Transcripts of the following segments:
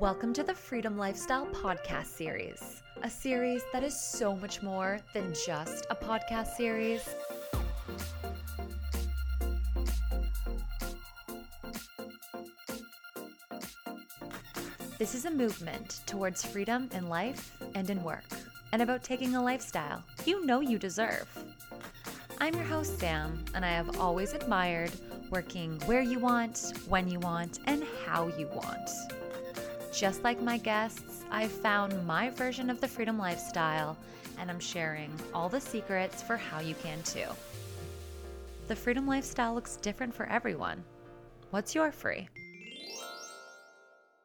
Welcome to the Freedom Lifestyle Podcast Series, a series that is so much more than just a podcast series. This is a movement towards freedom in life and in work, and about taking a lifestyle you know you deserve. I'm your host, Sam, and I have always admired working where you want, when you want, and how you want. Just like my guests, I've found my version of the freedom lifestyle, and I'm sharing all the secrets for how you can too. The freedom lifestyle looks different for everyone. What's your free?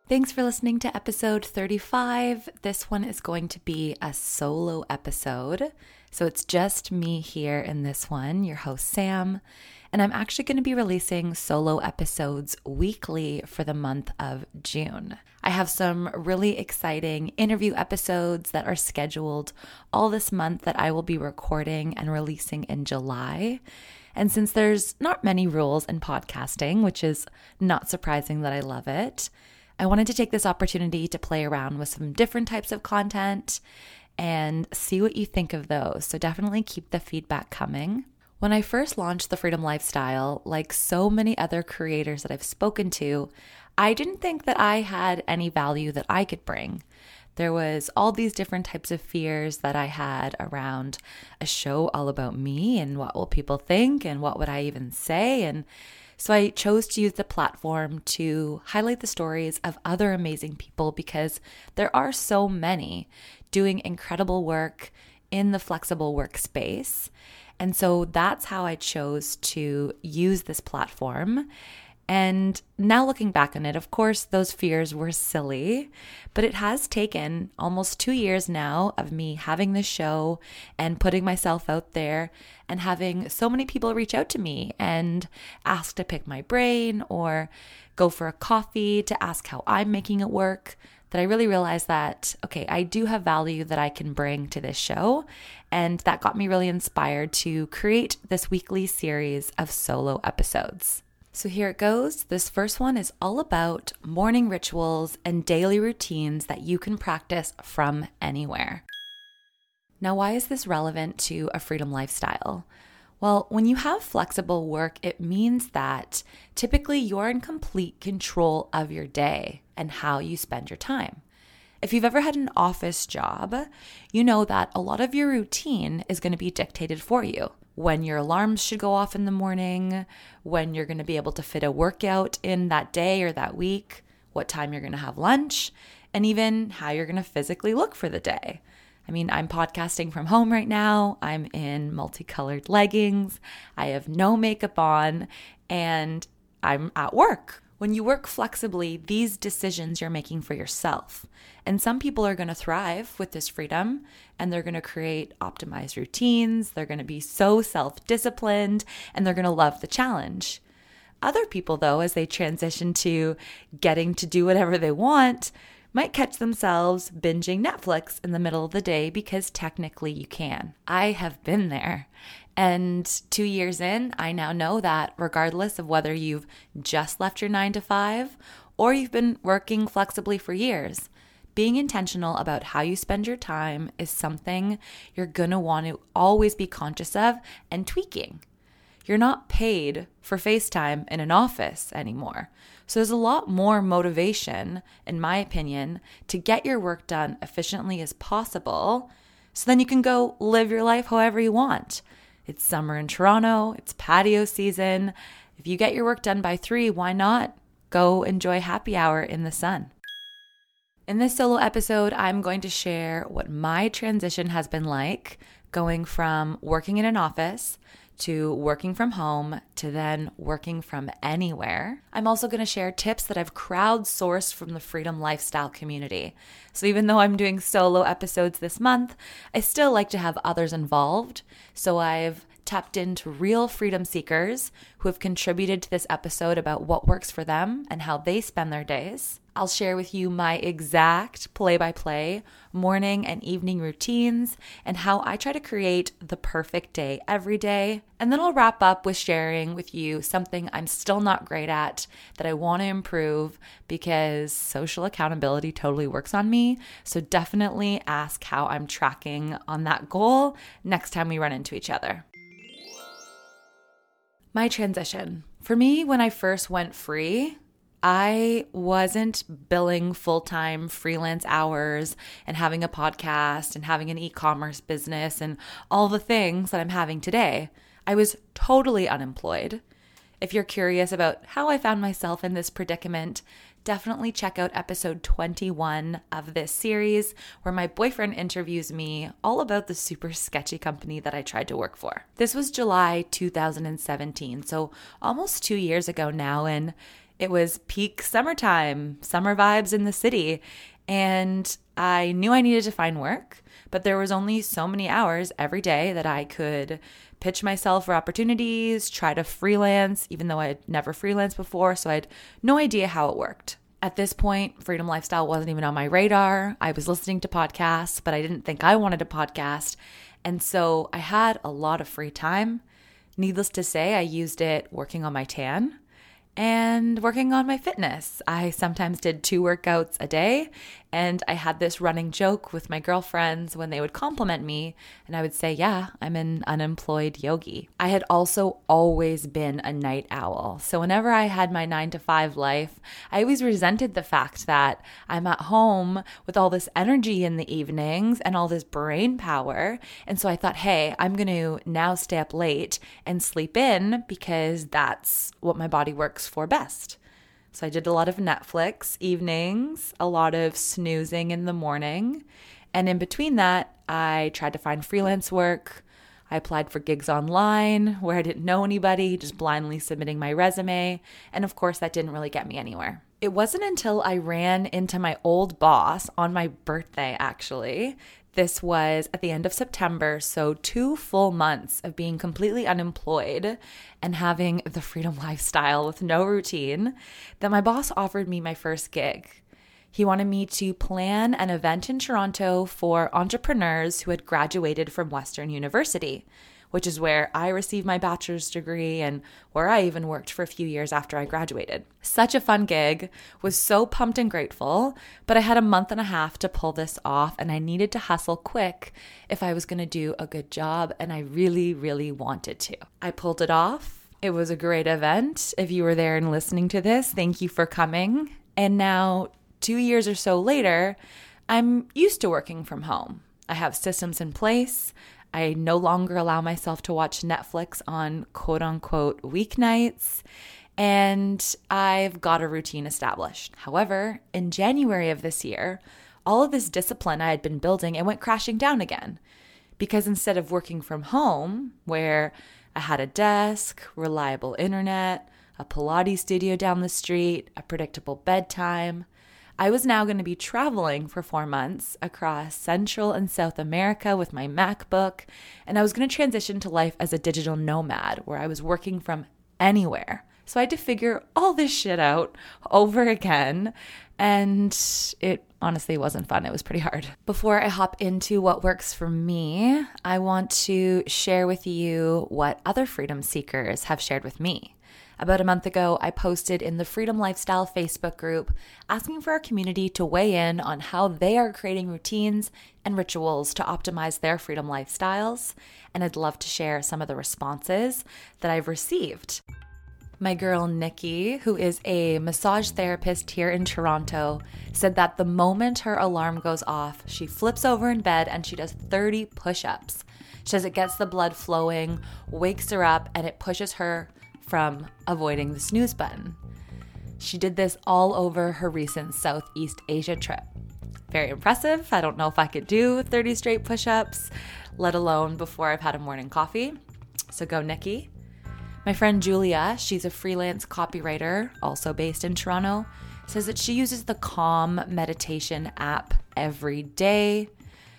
Thanks for listening to episode 35. This one is going to be a solo episode. So it's just me here in this one, your host, Sam. And I'm actually going to be releasing solo episodes weekly for the month of June. I have some really exciting interview episodes that are scheduled all this month that I will be recording and releasing in July. And since there's not many rules in podcasting, which is not surprising that I love it, I wanted to take this opportunity to play around with some different types of content and see what you think of those. So definitely keep the feedback coming. When I first launched the Freedom Lifestyle, like so many other creators that I've spoken to, I didn't think that I had any value that I could bring. There was all these different types of fears that I had around a show all about me and what will people think and what would I even say and so I chose to use the platform to highlight the stories of other amazing people because there are so many doing incredible work in the flexible workspace. And so that's how I chose to use this platform. And now looking back on it, of course, those fears were silly, but it has taken almost two years now of me having this show and putting myself out there and having so many people reach out to me and ask to pick my brain or go for a coffee to ask how I'm making it work that I really realized that, okay, I do have value that I can bring to this show. And that got me really inspired to create this weekly series of solo episodes. So here it goes. This first one is all about morning rituals and daily routines that you can practice from anywhere. Now, why is this relevant to a freedom lifestyle? Well, when you have flexible work, it means that typically you're in complete control of your day and how you spend your time. If you've ever had an office job, you know that a lot of your routine is going to be dictated for you. When your alarms should go off in the morning, when you're going to be able to fit a workout in that day or that week, what time you're going to have lunch, and even how you're going to physically look for the day. I mean, I'm podcasting from home right now. I'm in multicolored leggings. I have no makeup on, and I'm at work. When you work flexibly, these decisions you're making for yourself. And some people are going to thrive with this freedom and they're going to create optimized routines. They're going to be so self disciplined and they're going to love the challenge. Other people, though, as they transition to getting to do whatever they want, might catch themselves binging Netflix in the middle of the day because technically you can. I have been there. And two years in, I now know that regardless of whether you've just left your nine to five or you've been working flexibly for years, being intentional about how you spend your time is something you're gonna want to always be conscious of and tweaking. You're not paid for FaceTime in an office anymore. So there's a lot more motivation, in my opinion, to get your work done efficiently as possible so then you can go live your life however you want. It's summer in Toronto, it's patio season. If you get your work done by three, why not go enjoy happy hour in the sun? In this solo episode, I'm going to share what my transition has been like going from working in an office to working from home to then working from anywhere. I'm also going to share tips that I've crowdsourced from the Freedom Lifestyle community. So even though I'm doing solo episodes this month, I still like to have others involved. So I've tapped into real freedom seekers who have contributed to this episode about what works for them and how they spend their days. I'll share with you my exact play by play morning and evening routines and how I try to create the perfect day every day. And then I'll wrap up with sharing with you something I'm still not great at that I want to improve because social accountability totally works on me. So definitely ask how I'm tracking on that goal next time we run into each other. My transition. For me, when I first went free, I wasn't billing full time freelance hours and having a podcast and having an e commerce business and all the things that I'm having today. I was totally unemployed. If you're curious about how I found myself in this predicament, definitely check out episode 21 of this series, where my boyfriend interviews me all about the super sketchy company that I tried to work for. This was July 2017, so almost two years ago now, and it was peak summertime, summer vibes in the city. And I knew I needed to find work, but there was only so many hours every day that I could pitch myself for opportunities, try to freelance, even though I'd never freelanced before. So I had no idea how it worked. At this point, freedom lifestyle wasn't even on my radar. I was listening to podcasts, but I didn't think I wanted a podcast. And so I had a lot of free time. Needless to say, I used it working on my tan and working on my fitness. I sometimes did two workouts a day, and I had this running joke with my girlfriends when they would compliment me, and I would say, Yeah, I'm an unemployed yogi. I had also always been a night owl. So whenever I had my nine to five life, I always resented the fact that I'm at home with all this energy in the evenings and all this brain power. And so I thought, Hey, I'm going to now stay up late and sleep in because that's what my body works for best. So I did a lot of Netflix evenings, a lot of snoozing in the morning. And in between that, I tried to find freelance work. I applied for gigs online where I didn't know anybody, just blindly submitting my resume. And of course, that didn't really get me anywhere. It wasn't until I ran into my old boss on my birthday, actually, this was at the end of September, so two full months of being completely unemployed and having the freedom lifestyle with no routine, that my boss offered me my first gig. He wanted me to plan an event in Toronto for entrepreneurs who had graduated from Western University which is where I received my bachelor's degree and where I even worked for a few years after I graduated. Such a fun gig, was so pumped and grateful, but I had a month and a half to pull this off and I needed to hustle quick if I was going to do a good job and I really really wanted to. I pulled it off. It was a great event. If you were there and listening to this, thank you for coming. And now 2 years or so later, I'm used to working from home. I have systems in place. I no longer allow myself to watch Netflix on quote unquote weeknights. And I've got a routine established. However, in January of this year, all of this discipline I had been building, it went crashing down again. Because instead of working from home, where I had a desk, reliable internet, a Pilates studio down the street, a predictable bedtime, I was now going to be traveling for four months across Central and South America with my MacBook, and I was going to transition to life as a digital nomad where I was working from anywhere. So I had to figure all this shit out over again, and it honestly wasn't fun. It was pretty hard. Before I hop into what works for me, I want to share with you what other freedom seekers have shared with me. About a month ago, I posted in the Freedom Lifestyle Facebook group asking for our community to weigh in on how they are creating routines and rituals to optimize their freedom lifestyles. And I'd love to share some of the responses that I've received. My girl Nikki, who is a massage therapist here in Toronto, said that the moment her alarm goes off, she flips over in bed and she does 30 push ups. She says it gets the blood flowing, wakes her up, and it pushes her from avoiding the snooze button. She did this all over her recent Southeast Asia trip. Very impressive. I don't know if I could do 30 straight push ups, let alone before I've had a morning coffee. So go, Nikki. My friend Julia, she's a freelance copywriter, also based in Toronto, says that she uses the Calm meditation app every day.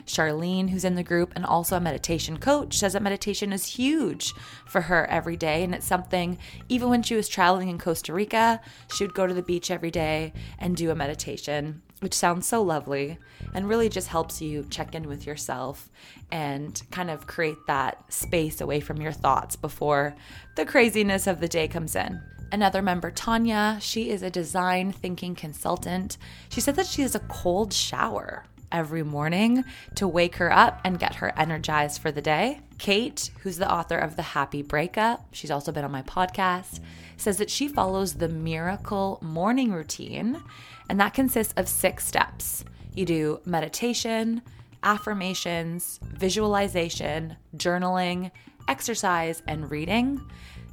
Charlene, who's in the group and also a meditation coach, says that meditation is huge for her every day. And it's something, even when she was traveling in Costa Rica, she would go to the beach every day and do a meditation, which sounds so lovely and really just helps you check in with yourself and kind of create that space away from your thoughts before the craziness of the day comes in. Another member, Tanya, she is a design thinking consultant. She said that she has a cold shower every morning to wake her up and get her energized for the day. Kate, who's the author of The Happy Breakup, she's also been on my podcast, says that she follows the miracle morning routine, and that consists of six steps. You do meditation, affirmations, visualization, journaling, exercise, and reading.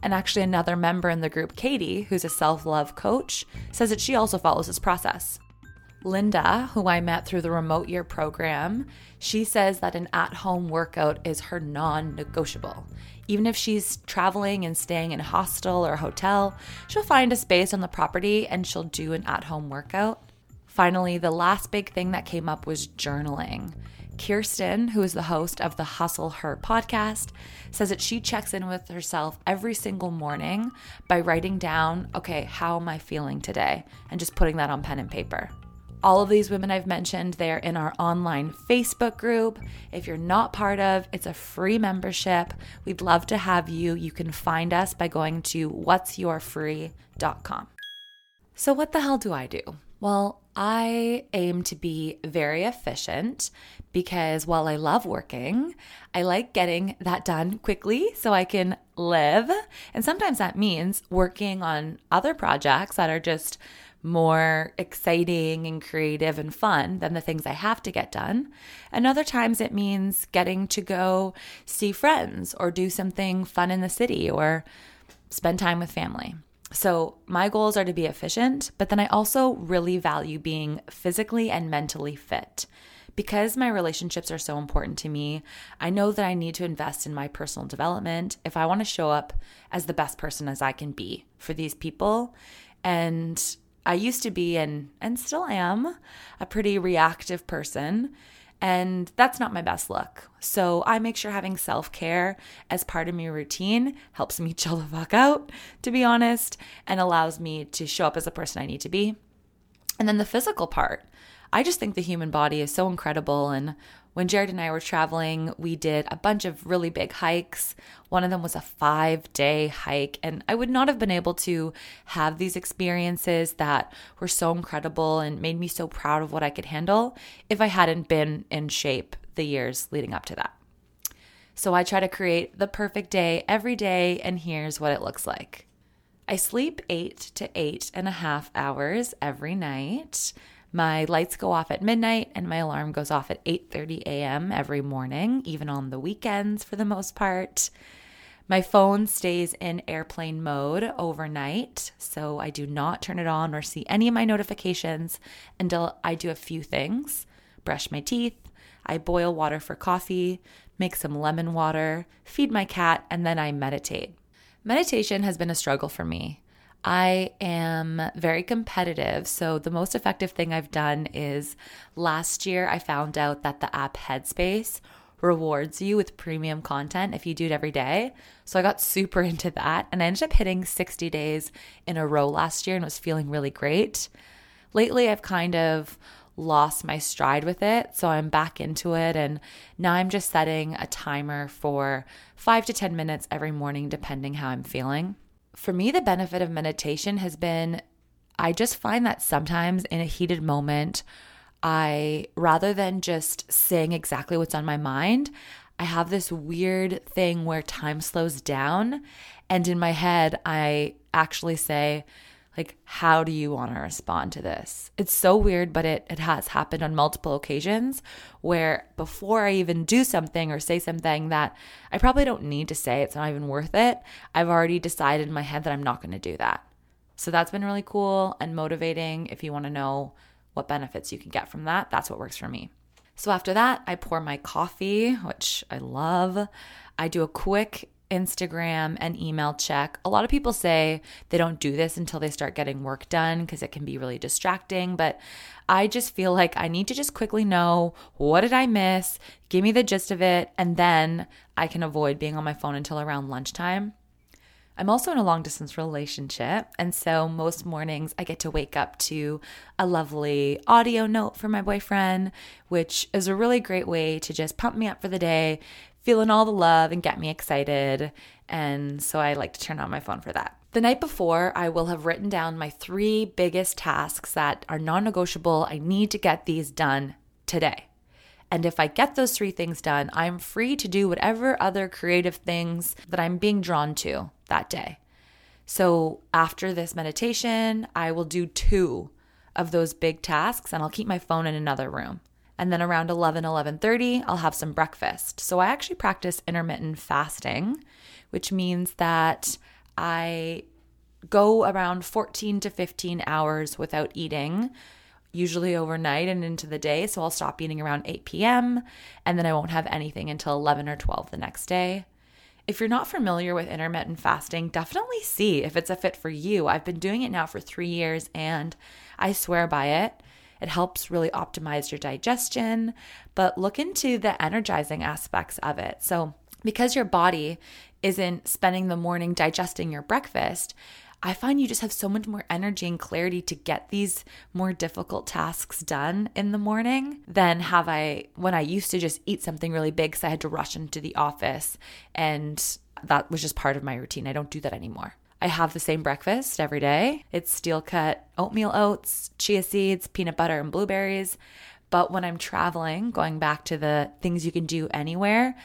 And actually, another member in the group, Katie, who's a self love coach, says that she also follows this process. Linda, who I met through the remote year program, she says that an at home workout is her non negotiable. Even if she's traveling and staying in a hostel or hotel, she'll find a space on the property and she'll do an at home workout. Finally, the last big thing that came up was journaling. Kirsten, who is the host of the Hustle Her podcast, says that she checks in with herself every single morning by writing down, okay, how am I feeling today? And just putting that on pen and paper. All of these women I've mentioned, they're in our online Facebook group. If you're not part of, it's a free membership. We'd love to have you. You can find us by going to what'syourfree.com. So, what the hell do I do? Well, I aim to be very efficient because while I love working, I like getting that done quickly so I can live. And sometimes that means working on other projects that are just more exciting and creative and fun than the things I have to get done. And other times it means getting to go see friends or do something fun in the city or spend time with family. So, my goals are to be efficient, but then I also really value being physically and mentally fit. Because my relationships are so important to me, I know that I need to invest in my personal development if I want to show up as the best person as I can be for these people. And I used to be and and still am a pretty reactive person. And that's not my best look. So I make sure having self care as part of my routine helps me chill the fuck out, to be honest, and allows me to show up as a person I need to be. And then the physical part. I just think the human body is so incredible. And when Jared and I were traveling, we did a bunch of really big hikes. One of them was a five day hike. And I would not have been able to have these experiences that were so incredible and made me so proud of what I could handle if I hadn't been in shape the years leading up to that. So I try to create the perfect day every day, and here's what it looks like. I sleep eight to eight and a half hours every night. My lights go off at midnight and my alarm goes off at 8:30 a.m. every morning, even on the weekends for the most part. My phone stays in airplane mode overnight, so I do not turn it on or see any of my notifications until I do a few things. Brush my teeth, I boil water for coffee, make some lemon water, feed my cat, and then I meditate. Meditation has been a struggle for me. I am very competitive. So, the most effective thing I've done is last year I found out that the app Headspace rewards you with premium content if you do it every day. So, I got super into that and I ended up hitting 60 days in a row last year and was feeling really great. Lately, I've kind of lost my stride with it. So I'm back into it. And now I'm just setting a timer for five to 10 minutes every morning, depending how I'm feeling for me, the benefit of meditation has been I just find that sometimes in a heated moment, I, rather than just saying exactly what's on my mind, I have this weird thing where time slows down. And in my head, I actually say, like, how do you want to respond to this? It's so weird, but it, it has happened on multiple occasions where before I even do something or say something that I probably don't need to say, it's not even worth it, I've already decided in my head that I'm not going to do that. So that's been really cool and motivating. If you want to know what benefits you can get from that, that's what works for me. So after that, I pour my coffee, which I love. I do a quick Instagram, and email check. A lot of people say they don't do this until they start getting work done because it can be really distracting, but I just feel like I need to just quickly know what did I miss, give me the gist of it, and then I can avoid being on my phone until around lunchtime. I'm also in a long distance relationship. And so most mornings I get to wake up to a lovely audio note from my boyfriend, which is a really great way to just pump me up for the day, feeling all the love and get me excited. And so I like to turn on my phone for that. The night before, I will have written down my three biggest tasks that are non negotiable. I need to get these done today. And if I get those three things done, I'm free to do whatever other creative things that I'm being drawn to that day. So after this meditation, I will do two of those big tasks and I'll keep my phone in another room. And then around 11 11:30, I'll have some breakfast. So I actually practice intermittent fasting, which means that I go around 14 to 15 hours without eating usually overnight and into the day. So I'll stop eating around 8 p.m. and then I won't have anything until 11 or 12 the next day. If you're not familiar with intermittent fasting, definitely see if it's a fit for you. I've been doing it now for three years and I swear by it. It helps really optimize your digestion, but look into the energizing aspects of it. So, because your body isn't spending the morning digesting your breakfast, I find you just have so much more energy and clarity to get these more difficult tasks done in the morning than have I when I used to just eat something really big because I had to rush into the office and that was just part of my routine. I don't do that anymore. I have the same breakfast every day. It's steel cut oatmeal oats, chia seeds, peanut butter, and blueberries. But when I'm traveling, going back to the things you can do anywhere,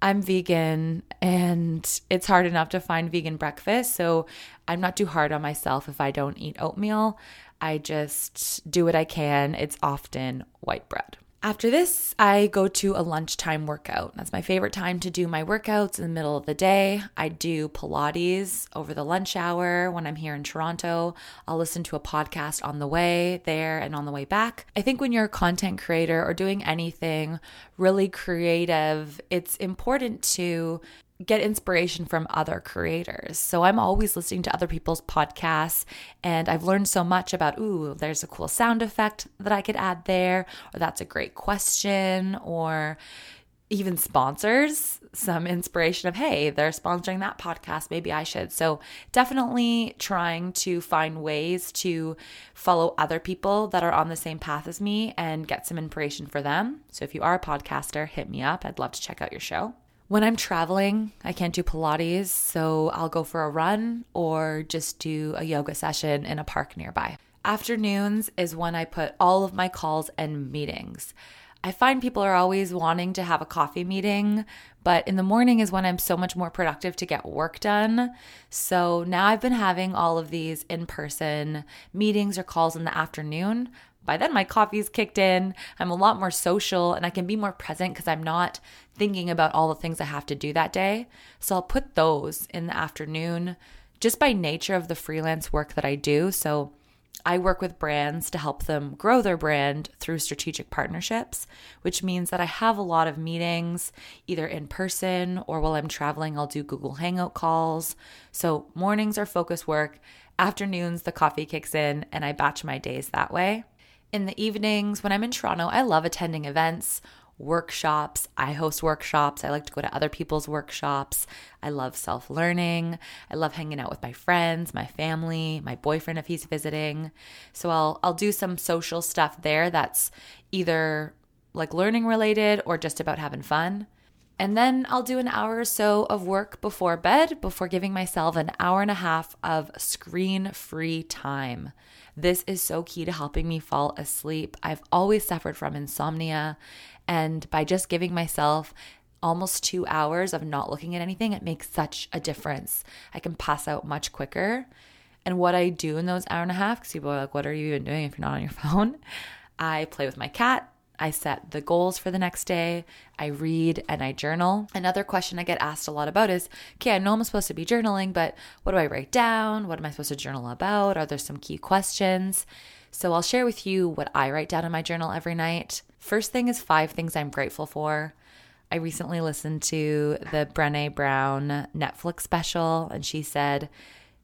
I'm vegan and it's hard enough to find vegan breakfast. So I'm not too hard on myself if I don't eat oatmeal. I just do what I can. It's often white bread. After this, I go to a lunchtime workout. That's my favorite time to do my workouts in the middle of the day. I do Pilates over the lunch hour when I'm here in Toronto. I'll listen to a podcast on the way there and on the way back. I think when you're a content creator or doing anything really creative, it's important to get inspiration from other creators. So I'm always listening to other people's podcasts and I've learned so much about, ooh, there's a cool sound effect that I could add there, or that's a great question, or even sponsors some inspiration of, hey, they're sponsoring that podcast. Maybe I should. So, definitely trying to find ways to follow other people that are on the same path as me and get some inspiration for them. So, if you are a podcaster, hit me up. I'd love to check out your show. When I'm traveling, I can't do Pilates, so I'll go for a run or just do a yoga session in a park nearby. Afternoons is when I put all of my calls and meetings. I find people are always wanting to have a coffee meeting, but in the morning is when I'm so much more productive to get work done. So now I've been having all of these in person meetings or calls in the afternoon. By then, my coffee's kicked in. I'm a lot more social and I can be more present because I'm not thinking about all the things I have to do that day. So I'll put those in the afternoon just by nature of the freelance work that I do. So I work with brands to help them grow their brand through strategic partnerships, which means that I have a lot of meetings either in person or while I'm traveling, I'll do Google Hangout calls. So mornings are focus work, afternoons, the coffee kicks in, and I batch my days that way. In the evenings, when I'm in Toronto, I love attending events workshops. I host workshops. I like to go to other people's workshops. I love self learning. I love hanging out with my friends, my family, my boyfriend if he's visiting. So I'll I'll do some social stuff there that's either like learning related or just about having fun. And then I'll do an hour or so of work before bed before giving myself an hour and a half of screen free time. This is so key to helping me fall asleep. I've always suffered from insomnia, and by just giving myself almost two hours of not looking at anything, it makes such a difference. I can pass out much quicker. And what I do in those hour and a half, because people are like, what are you even doing if you're not on your phone? I play with my cat. I set the goals for the next day. I read and I journal. Another question I get asked a lot about is okay, I know I'm supposed to be journaling, but what do I write down? What am I supposed to journal about? Are there some key questions? So I'll share with you what I write down in my journal every night. First thing is five things I'm grateful for. I recently listened to the Brene Brown Netflix special, and she said,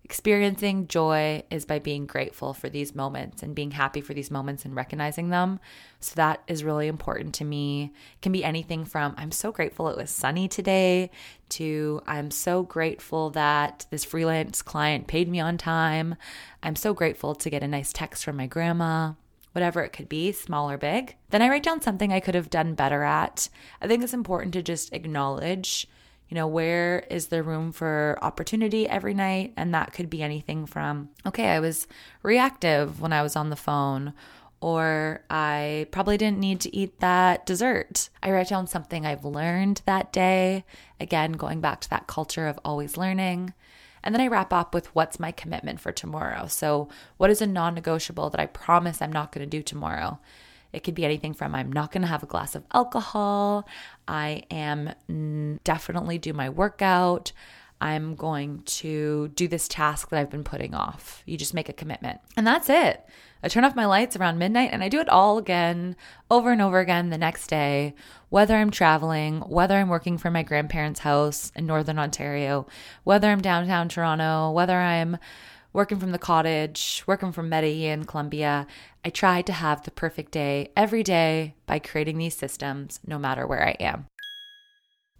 Experiencing joy is by being grateful for these moments and being happy for these moments and recognizing them. So that is really important to me. It can be anything from I'm so grateful it was sunny today to I'm so grateful that this freelance client paid me on time. I'm so grateful to get a nice text from my grandma whatever it could be, small or big. Then I write down something I could have done better at. I think it's important to just acknowledge, you know, where is there room for opportunity every night? And that could be anything from, okay, I was reactive when I was on the phone. Or I probably didn't need to eat that dessert. I write down something I've learned that day. Again, going back to that culture of always learning. And then I wrap up with what's my commitment for tomorrow. So, what is a non negotiable that I promise I'm not going to do tomorrow? It could be anything from I'm not going to have a glass of alcohol, I am definitely do my workout. I'm going to do this task that I've been putting off. You just make a commitment. And that's it. I turn off my lights around midnight and I do it all again, over and over again the next day, whether I'm traveling, whether I'm working from my grandparents' house in Northern Ontario, whether I'm downtown Toronto, whether I'm working from the cottage, working from Medellin, Colombia. I try to have the perfect day every day by creating these systems, no matter where I am.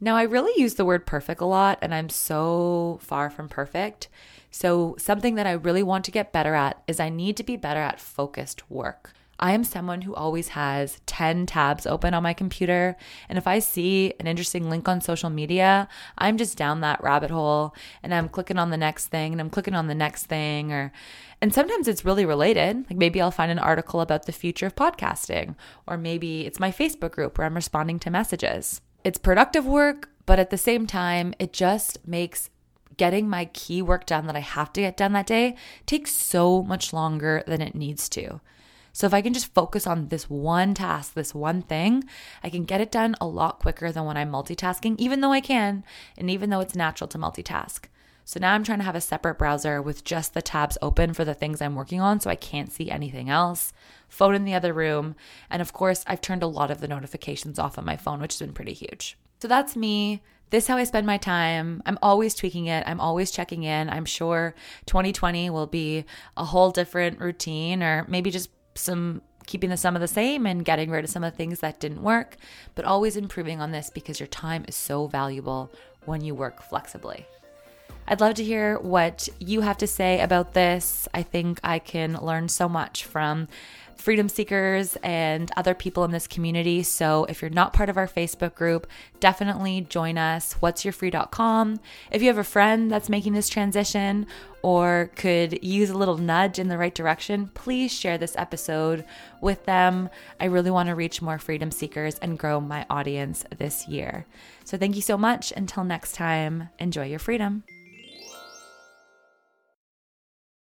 Now, I really use the word perfect a lot, and I'm so far from perfect. So, something that I really want to get better at is I need to be better at focused work. I am someone who always has 10 tabs open on my computer. And if I see an interesting link on social media, I'm just down that rabbit hole and I'm clicking on the next thing and I'm clicking on the next thing. Or, and sometimes it's really related. Like maybe I'll find an article about the future of podcasting, or maybe it's my Facebook group where I'm responding to messages. It's productive work, but at the same time, it just makes getting my key work done that I have to get done that day takes so much longer than it needs to. So if I can just focus on this one task, this one thing, I can get it done a lot quicker than when I'm multitasking, even though I can, and even though it's natural to multitask. So now I'm trying to have a separate browser with just the tabs open for the things I'm working on so I can't see anything else. Phone in the other room. And of course, I've turned a lot of the notifications off on my phone, which has been pretty huge. So that's me. This is how I spend my time. I'm always tweaking it. I'm always checking in. I'm sure 2020 will be a whole different routine or maybe just some keeping the sum of the same and getting rid of some of the things that didn't work, but always improving on this because your time is so valuable when you work flexibly. I'd love to hear what you have to say about this. I think I can learn so much from freedom seekers and other people in this community. So if you're not part of our Facebook group, definitely join us. What's your What'syourfree.com. If you have a friend that's making this transition or could use a little nudge in the right direction, please share this episode with them. I really want to reach more freedom seekers and grow my audience this year. So thank you so much. Until next time, enjoy your freedom.